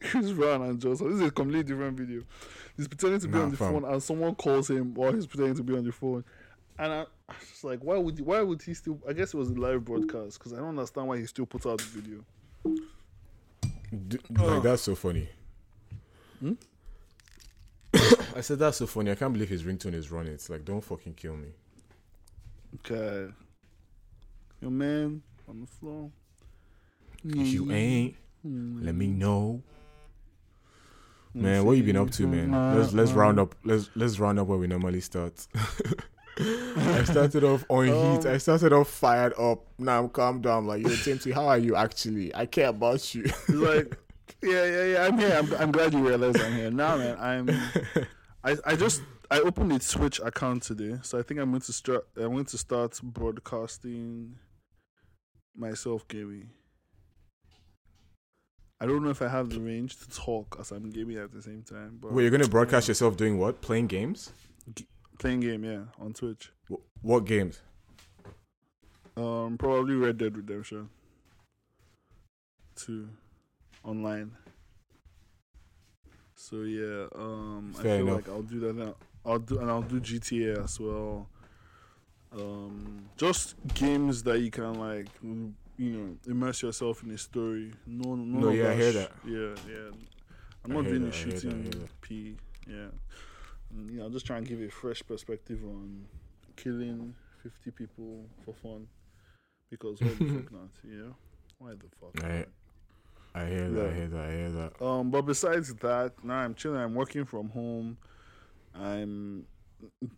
Chris Brown and. So this is a completely different video. He's pretending to be Nah, on the fam. phone, and someone calls him while he's pretending to be on the phone. And I, I was just like, why would why would he still? I guess it was a live broadcast because I don't understand why he still puts out the video. D- like that's so funny. Hmm? I said that's so funny. I can't believe his ringtone is running. It's like don't fucking kill me. Okay. Your man on the floor. If you ain't, Hmm. let me know. Man, what you been up to, man? Let's let's round up. Let's let's round up where we normally start. I started off on heat. Um, I started off fired up. Now I'm calm down. Like, yo, Timothy, how are you actually? I care about you. Like, yeah, yeah, yeah. I'm here. I'm, I'm glad you realized I'm here. Now, man, I'm. I, I just I opened a Twitch account today, so I think I'm going to start. I'm going to start broadcasting myself gaming. I don't know if I have the range to talk as I'm gaming at the same time, but Wait, you're gonna broadcast yourself doing what? Playing games? playing game, yeah, on Twitch. Wh- What games? Um, probably Red Dead Redemption. Two, online. So yeah, um, I feel enough. like I'll do that. Now. I'll do and I'll do GTA as well. Um, just games that you can like, you know, immerse yourself in a story. No, no, No, yeah, I hear that. Yeah, yeah. I'm not doing that, a I hear that, I shooting that. P. Yeah, and, you know, I'm just trying to give a fresh perspective on killing 50 people for fun. Because why the fuck not? You know, why the fuck? I- not? I hear that. I hear that. I hear that. Um, but besides that, now I'm chilling. I'm working from home. I'm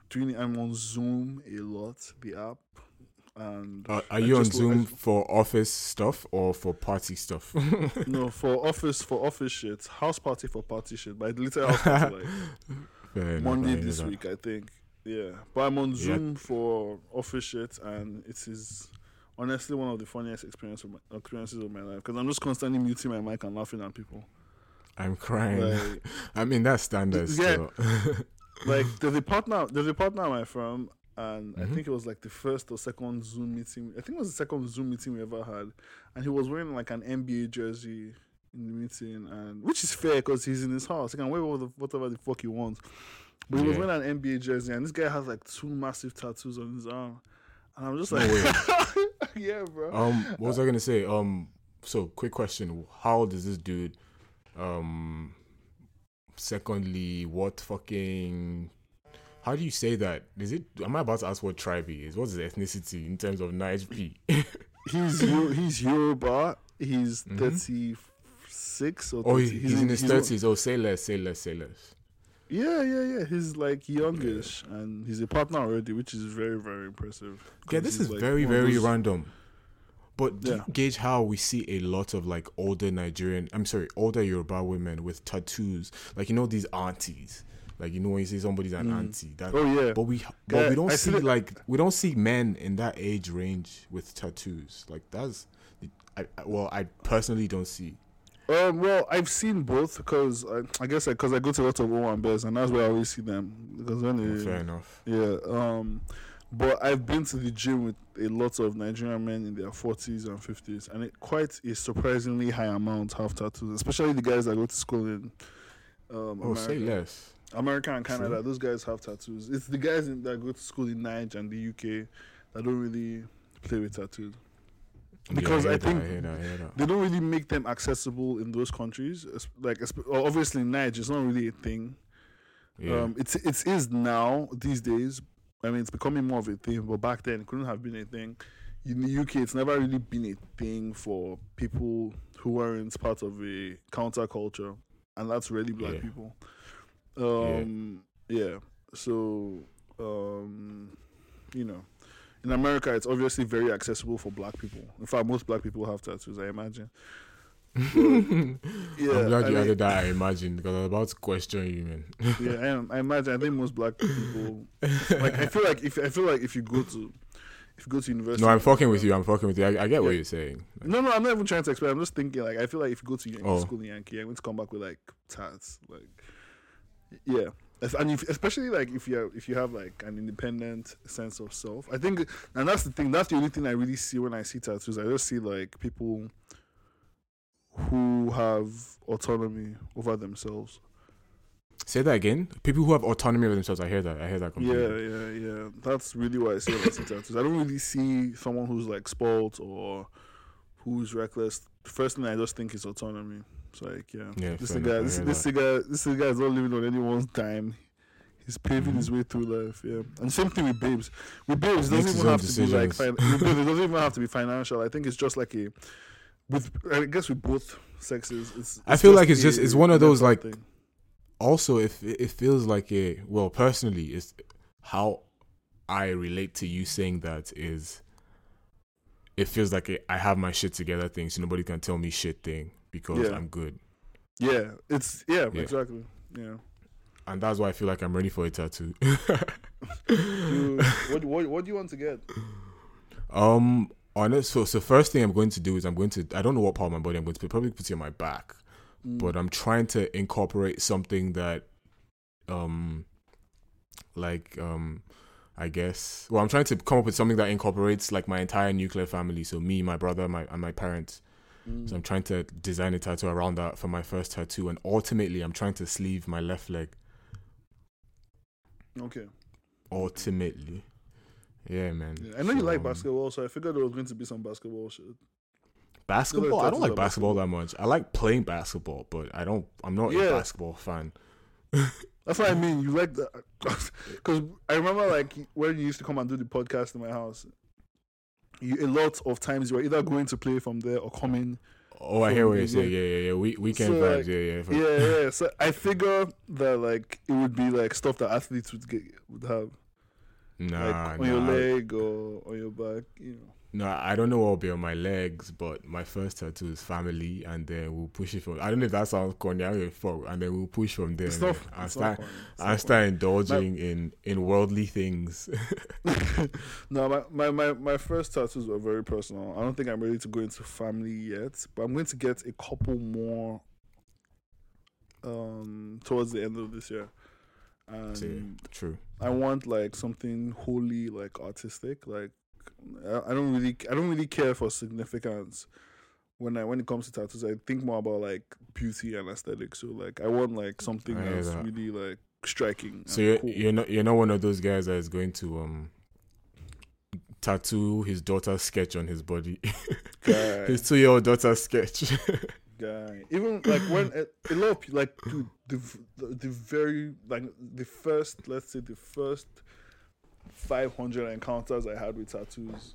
doing. I'm on Zoom a lot, the app, and Uh, are I you on Zoom I- for office stuff or for party stuff? no for office for office shit, house party for party shit. But I deleted house party like Fair enough, I Monday this that. week, I think. Yeah, but I'm on Yeah. Zoom for office shit, and it is honestly one of the funniest experience of my, experiences of my life because I'm just constantly muting my mic and laughing at people. I'm crying. Like, I mean, that's standard Yeah. still. like there's a partner there's a partner at my firm and I Mhm. think it was like the first or second Zoom meeting. I think it was the second Zoom meeting we ever had, and he was wearing like an NBA jersey in the meeting, and which is fair because he's in his house. He can wear whatever, whatever the fuck he wants. But he was wearing an NBA jersey, and this guy has like two massive tattoos on his arm, and I'm just No like, yeah, bro. Um, what was I gonna say? Um, so quick question: How old is this dude? Um, secondly, what fucking? How do you say that? Is it? Am I about to ask what tribe he is? What's his ethnicity in terms of Nige P? he's he's Yoruba. He's Mhm. 36 or 30. oh, he- he's, in his thirties. Oh, say less, say less, say less. Yeah, yeah, yeah. He's like youngish, and he's a partner already, which is very, very impressive. Yeah, this is like very, very those- random. But do Yeah. you gauge how we see a lot of like older Nigerian, I'm sorry, older Yoruba women with tattoos, like you know these aunties, like you know when you see somebody's an Mm. auntie, that. Oh yeah, But we, Yeah, but we don't I see see like we don't see men in that age range with tattoos. Like that's, I, I well, I personally don't see. Um, well, I've seen both because I, I guess because I, go to a lot of owambes, and that's where I always see them. Because when they, Fair enough. yeah, um, but I've been to the gym with a lot of Nigerian men in their forties and fifties, and it quite a surprisingly high amount have tattoos, especially the guys that go to school in. Um, Oh, say America. less. America and Canada, True. those guys have tattoos. It's the guys in, that go to school in Naija and the UK that don't really play with tattoos. Because yeah, I that, think- I hear that, I that. They don't really make them accessible in those countries. Like, obviously, Naija, it's not really a thing. Yeah. Um, it's it is now these days. I mean, it's becoming more of a thing, but back then, it couldn't have been a thing. In the UK, it's never really been a thing for people who weren't part of a counterculture, and that's really black Yeah. people. Um, yeah. So, um, you know, in America, it's obviously very accessible for black people. In fact, most black people have tattoos. I imagine. Yeah. I'm glad I you added that. I imagine because I was about to question you, man. yeah, I, am- I imagine. I think most black people like. I feel like if I feel like if you go to if you go to university. No, I'm fucking with you. I'm fucking with you. I, I get what you're saying. No, no, I'm not even trying to explain. I'm just thinking like I feel like if you go to Yankee Oh. school in Yankee, I'm going to come back with like tats. Like, yeah, and if, especially like if you have, if you have like an independent sense of self, I think, and that's the thing. That's the only thing I really see when I see tattoos. I just see like people who have autonomy over themselves. Say that again. People who have autonomy over themselves. I hear that. I hear that Yeah, yeah, yeah. That's really what I see when I see tattoos. I don't really see someone who's like spoiled or who's reckless. The first thing I just think is autonomy. It's like, yeah, Yeah, this guy, this this this guy is not living on anyone's dime. He's paving Mhm. his way through life. Yeah, and same thing with babes. With babes, it doesn't even have to be like. Fin- with babes, it doesn't even have to be financial. I think it's just like a. With I guess with both sexes, it's. I feel like it's a just- it's one of those, like, thing. Also, if it it feels like a well, personally, is how I relate to you saying that is. It feels like a, I have my shit together thing, so nobody can tell me shit thing because Yeah. I'm good, Yeah, it's yeah, Yeah. exactly. Yeah. and that's why I feel like I'm ready for a tattoo. You, what, what what do you want to get? Um, honest. So, so first thing I'm going to do is I'm going to. I don't know what part of my body I'm going to put. Probably put it on my back, Mm. but I'm trying to incorporate something that, um, like um, I guess. Well, I'm trying to come up with something that incorporates like my entire nuclear family. So me, my brother, my and my parents. So I'm trying to design a tattoo around that for my first tattoo, and ultimately, I'm trying to sleeve my left leg. Okay. Ultimately, yeah, man. Yeah. I know you like um, basketball, so I figured there was going to be some basketball shit. Basketball? I don't like are basketball that much. I like playing basketball, but I don't. I'm not Yeah. a basketball fan. That's what I mean. You like that because I remember like when you used to come and do the podcast in my house. You, a lot of times you're either going to play from there or coming. Oh, I hear what you're saying. Yeah, yeah, yeah. We weekend So, vibes. like, yeah, yeah. Yeah, yeah. So I figure that like it would be like stuff that athletes would get would have Nah, like on nah, your leg or on your back. You know. No, I don't know what will be on my legs, but my first tattoo is family, and then we'll push it from. I don't know if that sounds corny. I don't fuck, and then we'll push from there. It's not. and It's start, and start indulging in in worldly things. no, my, my, my, my first tattoos were very personal. I don't think I'm ready to go into family yet, but I'm going to get a couple more um towards the end of this year. And true. I want like something wholly like artistic. Like I, don't really I don't really care for significance when I when it comes to tattoos. I think more about like beauty and aesthetics. So like I want like something that's that. really like striking. So you're cool. you're not you're not one of those guys that is going to um tattoo his daughter's sketch on his body. his two year old daughter's sketch. guy. Even like when a, a lot of like dude, the, the the very like the first let's say the first five hundred encounters I had with tattoos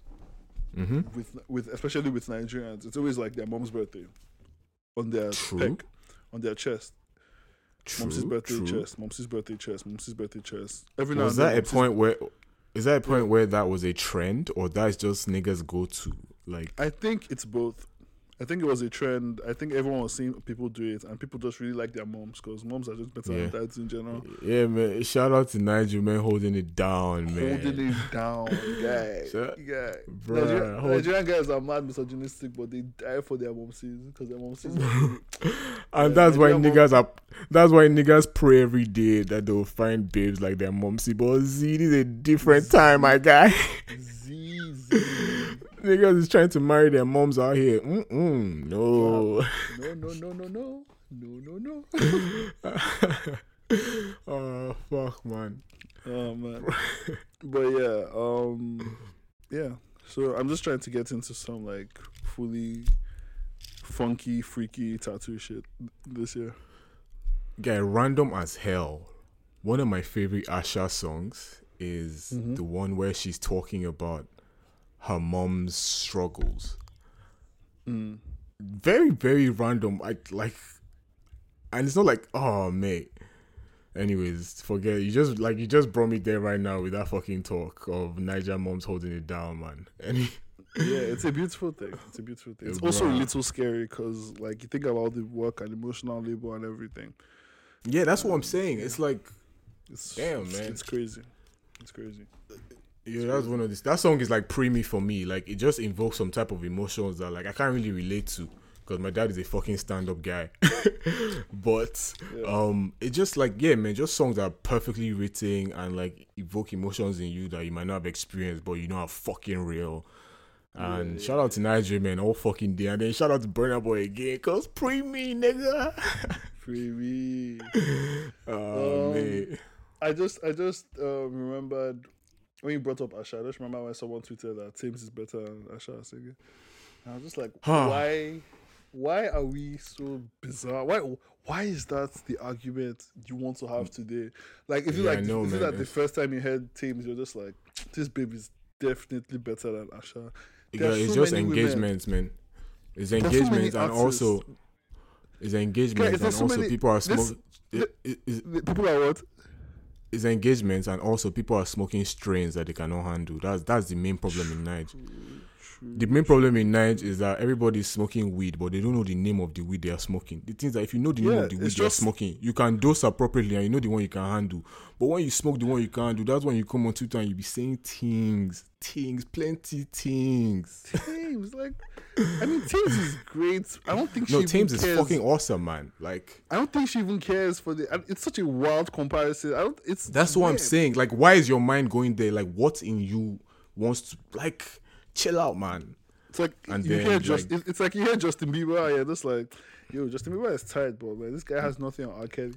mm-hmm. with with especially with Nigerians, it's always like their mom's birthday on their True. pec, on their chest. True. Mom's birthday true. chest. Mom's birthday chest. Mom's birthday chest. Every now Was and that a point where? Is that a point where that was a trend, or that's just niggas go to? Like, I think it's both. I think it was a trend. I think everyone was seeing people do it, and people just really like their moms because moms are just better Yeah. than dads in general. yeah, man. Shout out to Nigel, man, holding it down, man. Holding it down, guy. So- guy. Bruh, Nigerian, hold- Nigerian guys are mad misogynistic, but they die for their momsies because their momsies. are- And Yeah, that's why niggas are. That's why niggas pray every day that they'll find babes like their momsy. But see, this is a different time, my guy. Z, Z. niggas is trying to marry their moms out here. Mm-mm, no. No, no, no, no, no, no, no, no. oh fuck, man. Oh man. but yeah, um yeah. So I'm just trying to get into some like fully funky, freaky tattoo shit this year. Guy, random as hell. One of my favorite Asa songs is Mhm. the one where she's talking about her mom's struggles. Mm. Very, very random. I like, and it's not like, oh mate. Anyways, forget you. Just like you just brought me there right now with that fucking talk of Naija moms holding it down, man. Any, Yeah, it's a beautiful thing. It's a beautiful thing. It's also a little scary because like you think about the work and emotional labor and everything. yeah, that's what I'm saying. It's like It's Damn, man. It's crazy. It's crazy. Yeah, that's one of this. That song is like preemie for me. Like it just invokes some type of emotions that like I can't really relate to because my dad is a fucking stand up guy. but Yeah. um, it just like yeah, man, just songs that are perfectly written and like evoke emotions in you that you might not have experienced, but you know are fucking real. And Yeah, shout out to Nigeria, man, all fucking day. And then shout out to Burna Boy again, cause Pree Me, nigga. Free oh Um, man. I just I just uh, remembered when you brought up Asa. I just remember when someone tweeted that Tems is better than Asa singing. And I was just like, Huh. why why are we so bizarre? Why why is that the argument you want to have today? Like if you Yeah, like know, it man. that the first time you heard Tems, you're just like, this baby is definitely better than Asa. Yeah, it's so just many women- engagements, man. It's are so engagements and artists. also it's engagements there's and so also many- people are smoking. People are what? It's engagements and also people are smoking strains that they cannot handle. That's that's the main problem in Naija. The main problem in Naija is that everybody's smoking weed, but they don't know the name of the weed they are smoking. The things that if you know the name of the weed you're smoking, you can dose appropriately and you know the one you can handle. But when you smoke the one you can't do, that's when you come on Twitter and you be saying things, things, plenty things. Tems, like, I mean, Tems is great. I don't think she No, even Tems is fucking awesome, man. Like I don't think she even cares for the. It's such a wild comparison. I don't. It's That's what I'm saying. Like, why is your mind going there? Like, what in you wants to like chill out, man? It's like And you hear just like- it's like you hear Justin Bieber, yeah, just like yo, Justin Bieber is tired, bro. Man, this guy has nothing on R. Kelly.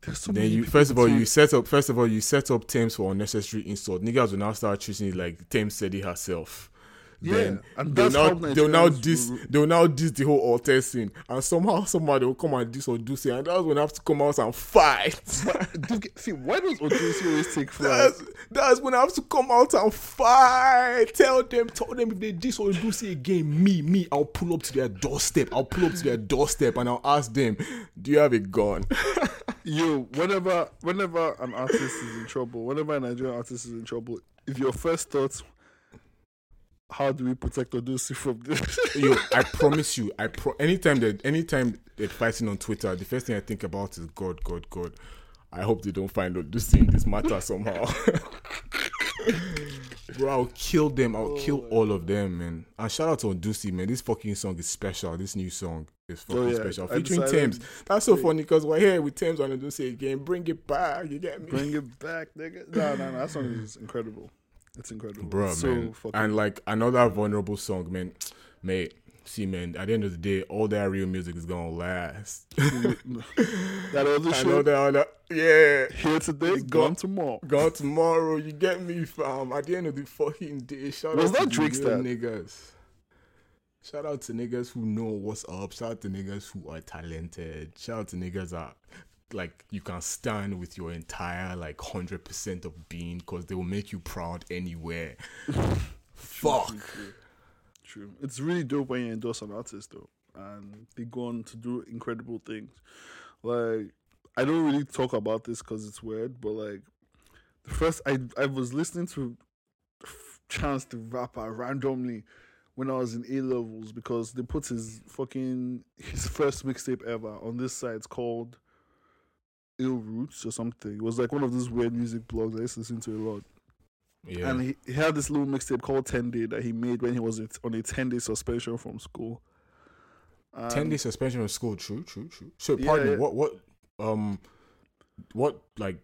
There's so Then many you first of all you set up first of all you set up Tems for unnecessary insult. Niggas will now start treating it like Tems said it herself. Yeah, then and they'll that's now they'll now diss will- they'll now diss the whole alté scene. And somehow somebody will come and diss Odunsi and that's when I have to come out and fight. Dude, See, why does Odunsi always take flight? That's, that's when I have to come out and fight. Tell them, tell them if they diss Odunsi again, me, me, I'll pull up to their doorstep. I'll pull up to their doorstep and I'll ask them, Do you have a gun? Yo, whenever whenever an artist is in trouble, whenever a Nigerian artist is in trouble, if your first thoughts, how do we protect Odunsi from this? Yo, I promise you, I pro anytime that anytime they're fighting on Twitter, the first thing I think about is God, God, God. I hope they don't find out this in this matter somehow. Bro, I'll kill them. I'll kill Oh, all of them, man. And shout out to Dusi, man. This fucking song is special. This new song is oh, fucking Oh, yeah. special. Featuring Tems. That's so funny because we're here with Tems and Dusi again. Bring it back. You get me? Bring it back, nigga. No, no, no. That song is incredible. It's incredible. bro, so man. fucking And like another vulnerable song, man. Mate, see, man. At the end of the day, all that real music is gonna last. that other I know shit. that other, yeah. Here today, gone gone. tomorrow. Gone tomorrow, you get me, fam. At the end of the fucking day, shout Was out that to Drake's niggas. Shout out to niggas who know what's up. Shout out to niggas who are talented. Shout out to niggas that like you can stand with your entire like hundred percent of being because they will make you proud anywhere. Fuck. True. True. It's really dope when you endorse an artist though, and they go on to do incredible things. Like I don't really talk about this because it's weird, but like the first I I was listening to Chance the Rapper randomly when I was in A levels because they put his fucking his first mixtape ever on this site. It's called illRoots or something. It was like one of those weird music blogs I used to listen to a lot. Yeah. And he, he had this little mixtape called 10 Day that he made when he was on a 10 day suspension from school. Ten day suspension from school. True, true, true. So, Yeah, pardon me. What, what, um, what, like,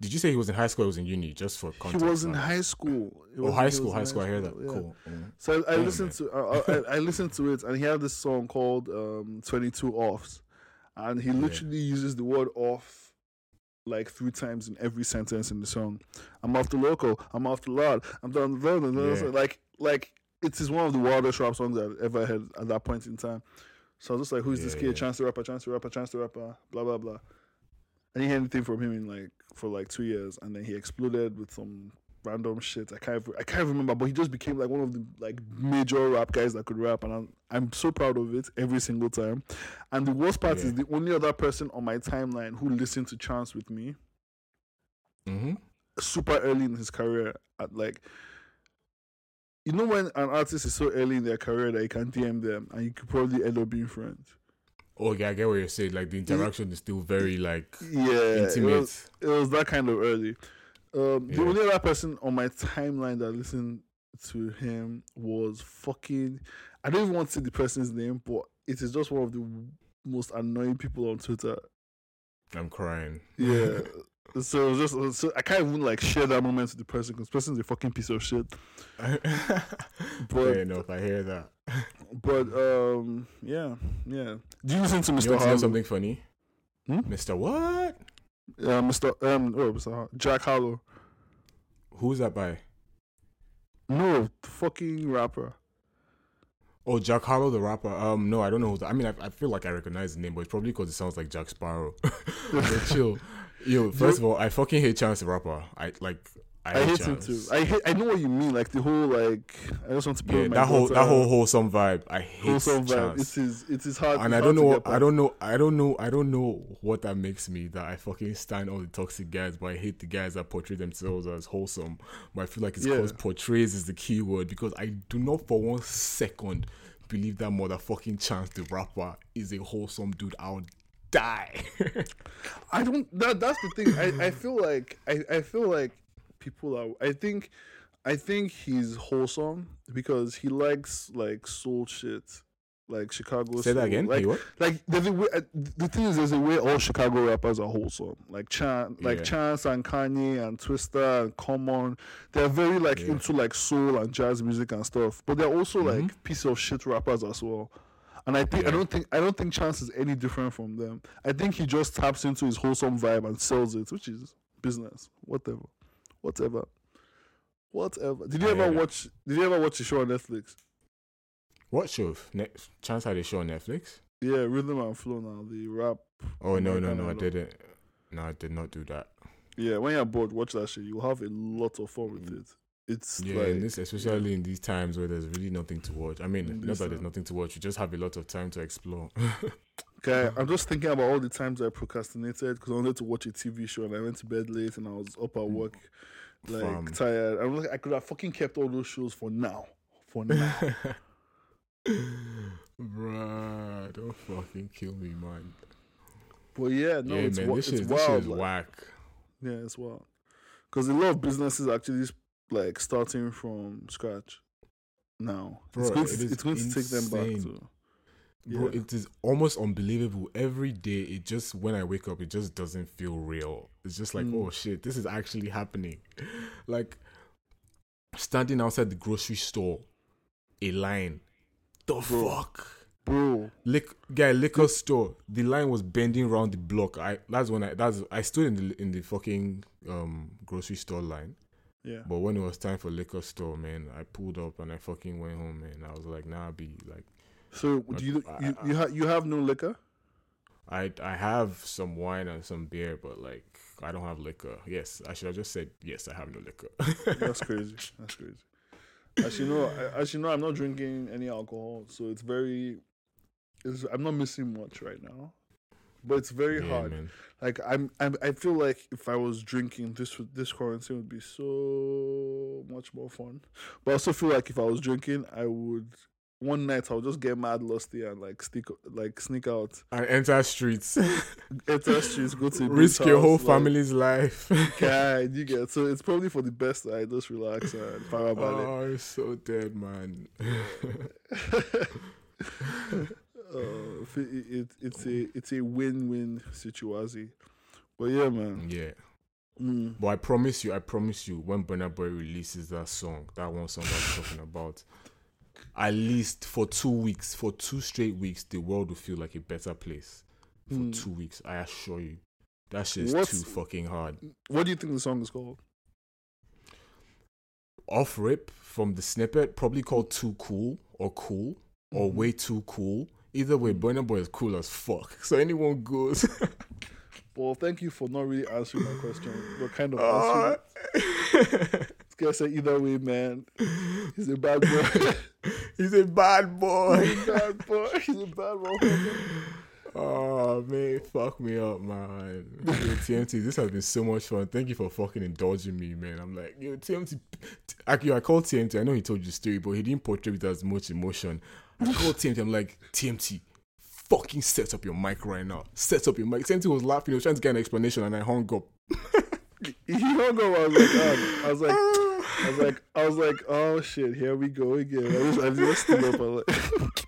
did you say he was in high school? Or he was in uni, just for He was in high school. He Oh, high school, high school. I hear that. yeah. Cool. Mm. So I, I listened to I, I, I listened to it, and he had this song called um, "22 Offs," and he literally uses the word "off" like three times in every sentence in the song. I'm off the local. I'm off the lot. I'm done. done, done, done. Yeah. Like like it is one of the wildest rap songs I've ever heard at that point in time. So I was just like, who's this kid? yeah. Chance the rapper, chance the rapper, chance the rapper, blah blah blah. I didn't hear anything from him in like for like two years, and then he exploded with some random shit. I can't I can't remember, but he just became like one of the like major rap guys that could rap, and I'm I'm so proud of it every single time. And the worst part Yeah. is the only other person on my timeline who listened to Chance with me Mm-hmm. super early in his career at like. You know when an artist is so early in their career that you can DM them and you could probably end up being friends. Oh, yeah, I get what you're saying. Like, the interaction is still very, like, Yeah, it intimate. was, it was that kind of early. Um, The only other person on my timeline that listened to him was fucking. I don't even want to say the person's name, but it is just one of the most annoying people on Twitter. I'm crying. Yeah. so just so I can't even like share that moment with the person because the person's a fucking piece of shit. Fair enough. I hear that. But um, yeah, yeah. Do you listen to You Mr. want to know something funny? Hmm? Mr. What? Yeah, Mr. Um, oh, Mr. Jack Harlow. Who's that by? No, the fucking rapper. Oh, Jack Harlow, the rapper. Um, no, I don't know. Who that, I mean, I, I feel like I recognize the name, but it's probably because it sounds like Jack Sparrow. but chill, yo. First of all, I fucking hate Chance the rapper. I like. I, I hate him too. I hate. I know what you mean. Like the whole like. I just want to put Yeah, that whole that whole wholesome vibe. I hate wholesome vibe. Chance. It is. It is hard. and I don't know, what, I don't know, I don't know, I don't know what that makes me. That I fucking stand all the toxic guys, but I hate the guys that portray themselves as wholesome. But I feel like it's Yeah. because portrays is the key word because I do not for one second believe that motherfucking Chance the rapper is a wholesome dude. I'll die. I don't. That that's the thing. I, I feel like I, I feel like people are. I think I think he's wholesome because he likes like soul shit. like Chicago. Say that again. Like, Hey, like there's a way, the thing is, there's a way all Chicago rappers are wholesome. Like Chan, like Yeah. Chance and Kanye and Twista and Common. They're very like Yeah. into like soul and jazz music and stuff. But they're also like Mhm. piece of shit rappers as well. And I think I don't think I don't think Chance is any different from them. I think he just taps into his wholesome vibe and sells it, which is business. Whatever, whatever, whatever. Did you I ever watch? Did you ever watch the show on Netflix? What show? Ne- Chance had a show on Netflix. Yeah, Rhythm and Flow now the rap. Oh no no no! I didn't. No, I did not do that. Yeah, when you're bored, watch that shit. You'll have a lot of fun with mm. it. It's Yeah, like this, especially in these times where there's really nothing to watch. I mean, not that there's nothing to watch. You just have a lot of time to explore. Okay, I'm just thinking about all the times I procrastinated because I wanted to watch a TV show and I went to bed late and I was up at mm. work, like Fam. tired. I'm like, I could have fucking kept all those shows for now, for now. Bruh, don't fucking kill me, man. but yeah, no, yeah, it's, man, wa- this it's shit, this is like- whack. yeah, it's wild. Because a lot of businesses actually like starting from scratch now. it's Bro, going it to, is it's going to take them back to. Bro, Yeah. it is almost unbelievable. Every day, it just when I wake up, it just doesn't feel real. It's just like, Mm. oh shit, this is actually happening. like standing outside the grocery store, a line. The Bro. fuck, Bro, Lick, guy, liquor store. The line was bending around the block. I that's when I that's I stood in the in the fucking um grocery store line. yeah. But when it was time for liquor store, man, I pulled up and I fucking went home, man. I was like, nah, be like. So do you you you, ha- you have no liquor? I I have some wine and some beer, but like I don't have liquor. Yes, I should have just said yes. I have no liquor. That's crazy. That's crazy. As you know, as you know, I'm not drinking any alcohol, so it's very. It's, I'm not missing much right now, but it's very yeah, hard. man. Like I'm, I'm, I feel like if I was drinking, this this quarantine would be so much more fun. But I also feel like if I was drinking, I would one night I'll just get mad lusty and like sneak, like sneak out, And enter streets, enter streets, go to risk your house, whole like, family's life. guy, you get so it's probably for the best. I just relax and power about it. oh, you're so dead, man. uh, it, it, it's a it's a win-win situation. But yeah, man. yeah, Mm. but I promise you, I promise you, when Burna Boy releases that song, that one song I was talking about, at least for two weeks, for two straight weeks, the world will feel like a better place. For Mm. two weeks, I assure you, that shit is What's- too fucking hard. What do you think the song is called? off rip from the snippet, probably called Too Cool or Cool or Mhm. Way Too Cool. Either way, Burna Boy is cool as fuck. So anyone goes. Well, thank you for not really answering my question. But kind of Uh, answering. Guy said either way, man. He's a bad boy. he's a bad boy. He's a bad boy. He's a bad boy. oh man, fuck me up, man. Yo, TMT, this has been so much fun. Thank you for fucking indulging me, man. I'm like, yo, TMT. I called TMT. I know he told you the story, but he didn't portray it with as much emotion. I called TMT. I'm like, TMT, fucking set up your mic right now. Set up your mic. TMT was laughing. He was trying to get an explanation, and I hung up. He hung up. I was like, oh. I was like, I was like, I was like, oh shit, here we go again. I just, I just stood up. Like,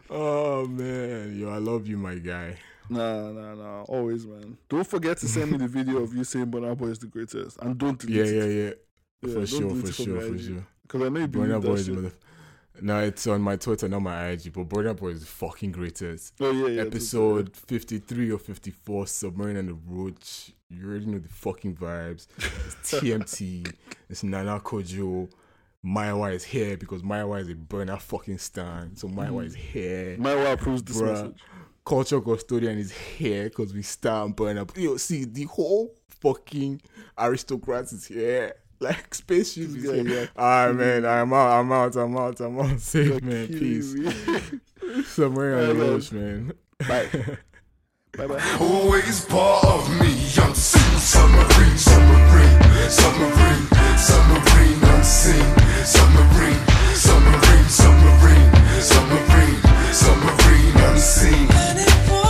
oh man, yo, I love you, my guy. nah, nah, nah. Always, man. Don't forget to send me the video of you saying Burna Boy is the greatest, and don't delete Yeah, yeah, yeah. Yeah, for sure, for sure, for sure. Because I know you believe that Boy is shit. mother. No, it's on my Twitter, not my IG. But Burna Boy is the fucking greatest. Oh yeah, yeah. Episode fifty three or fifty four, Submarine and the Roach. You already know the fucking vibes. It's TMT. it's Nana Kojo. Maiwa is here because Maiwa is a Burna fucking stan. So Maiwa is here. My wife approves this Bruh. message. Culture custodian is here because we star and burn up. Yo, see the whole fucking aristocrats is here. Like spaceship is here. yeah. Ah man, I'm out, I'm out, I'm out, I'm out. Safe man, peace. Somewhere on the road, man. Bye. Bye bye. Always part of me, unseen submarine, submarine, submarine, submarine, unseen submarine, submarine, submarine, submarine, submarine, unseen.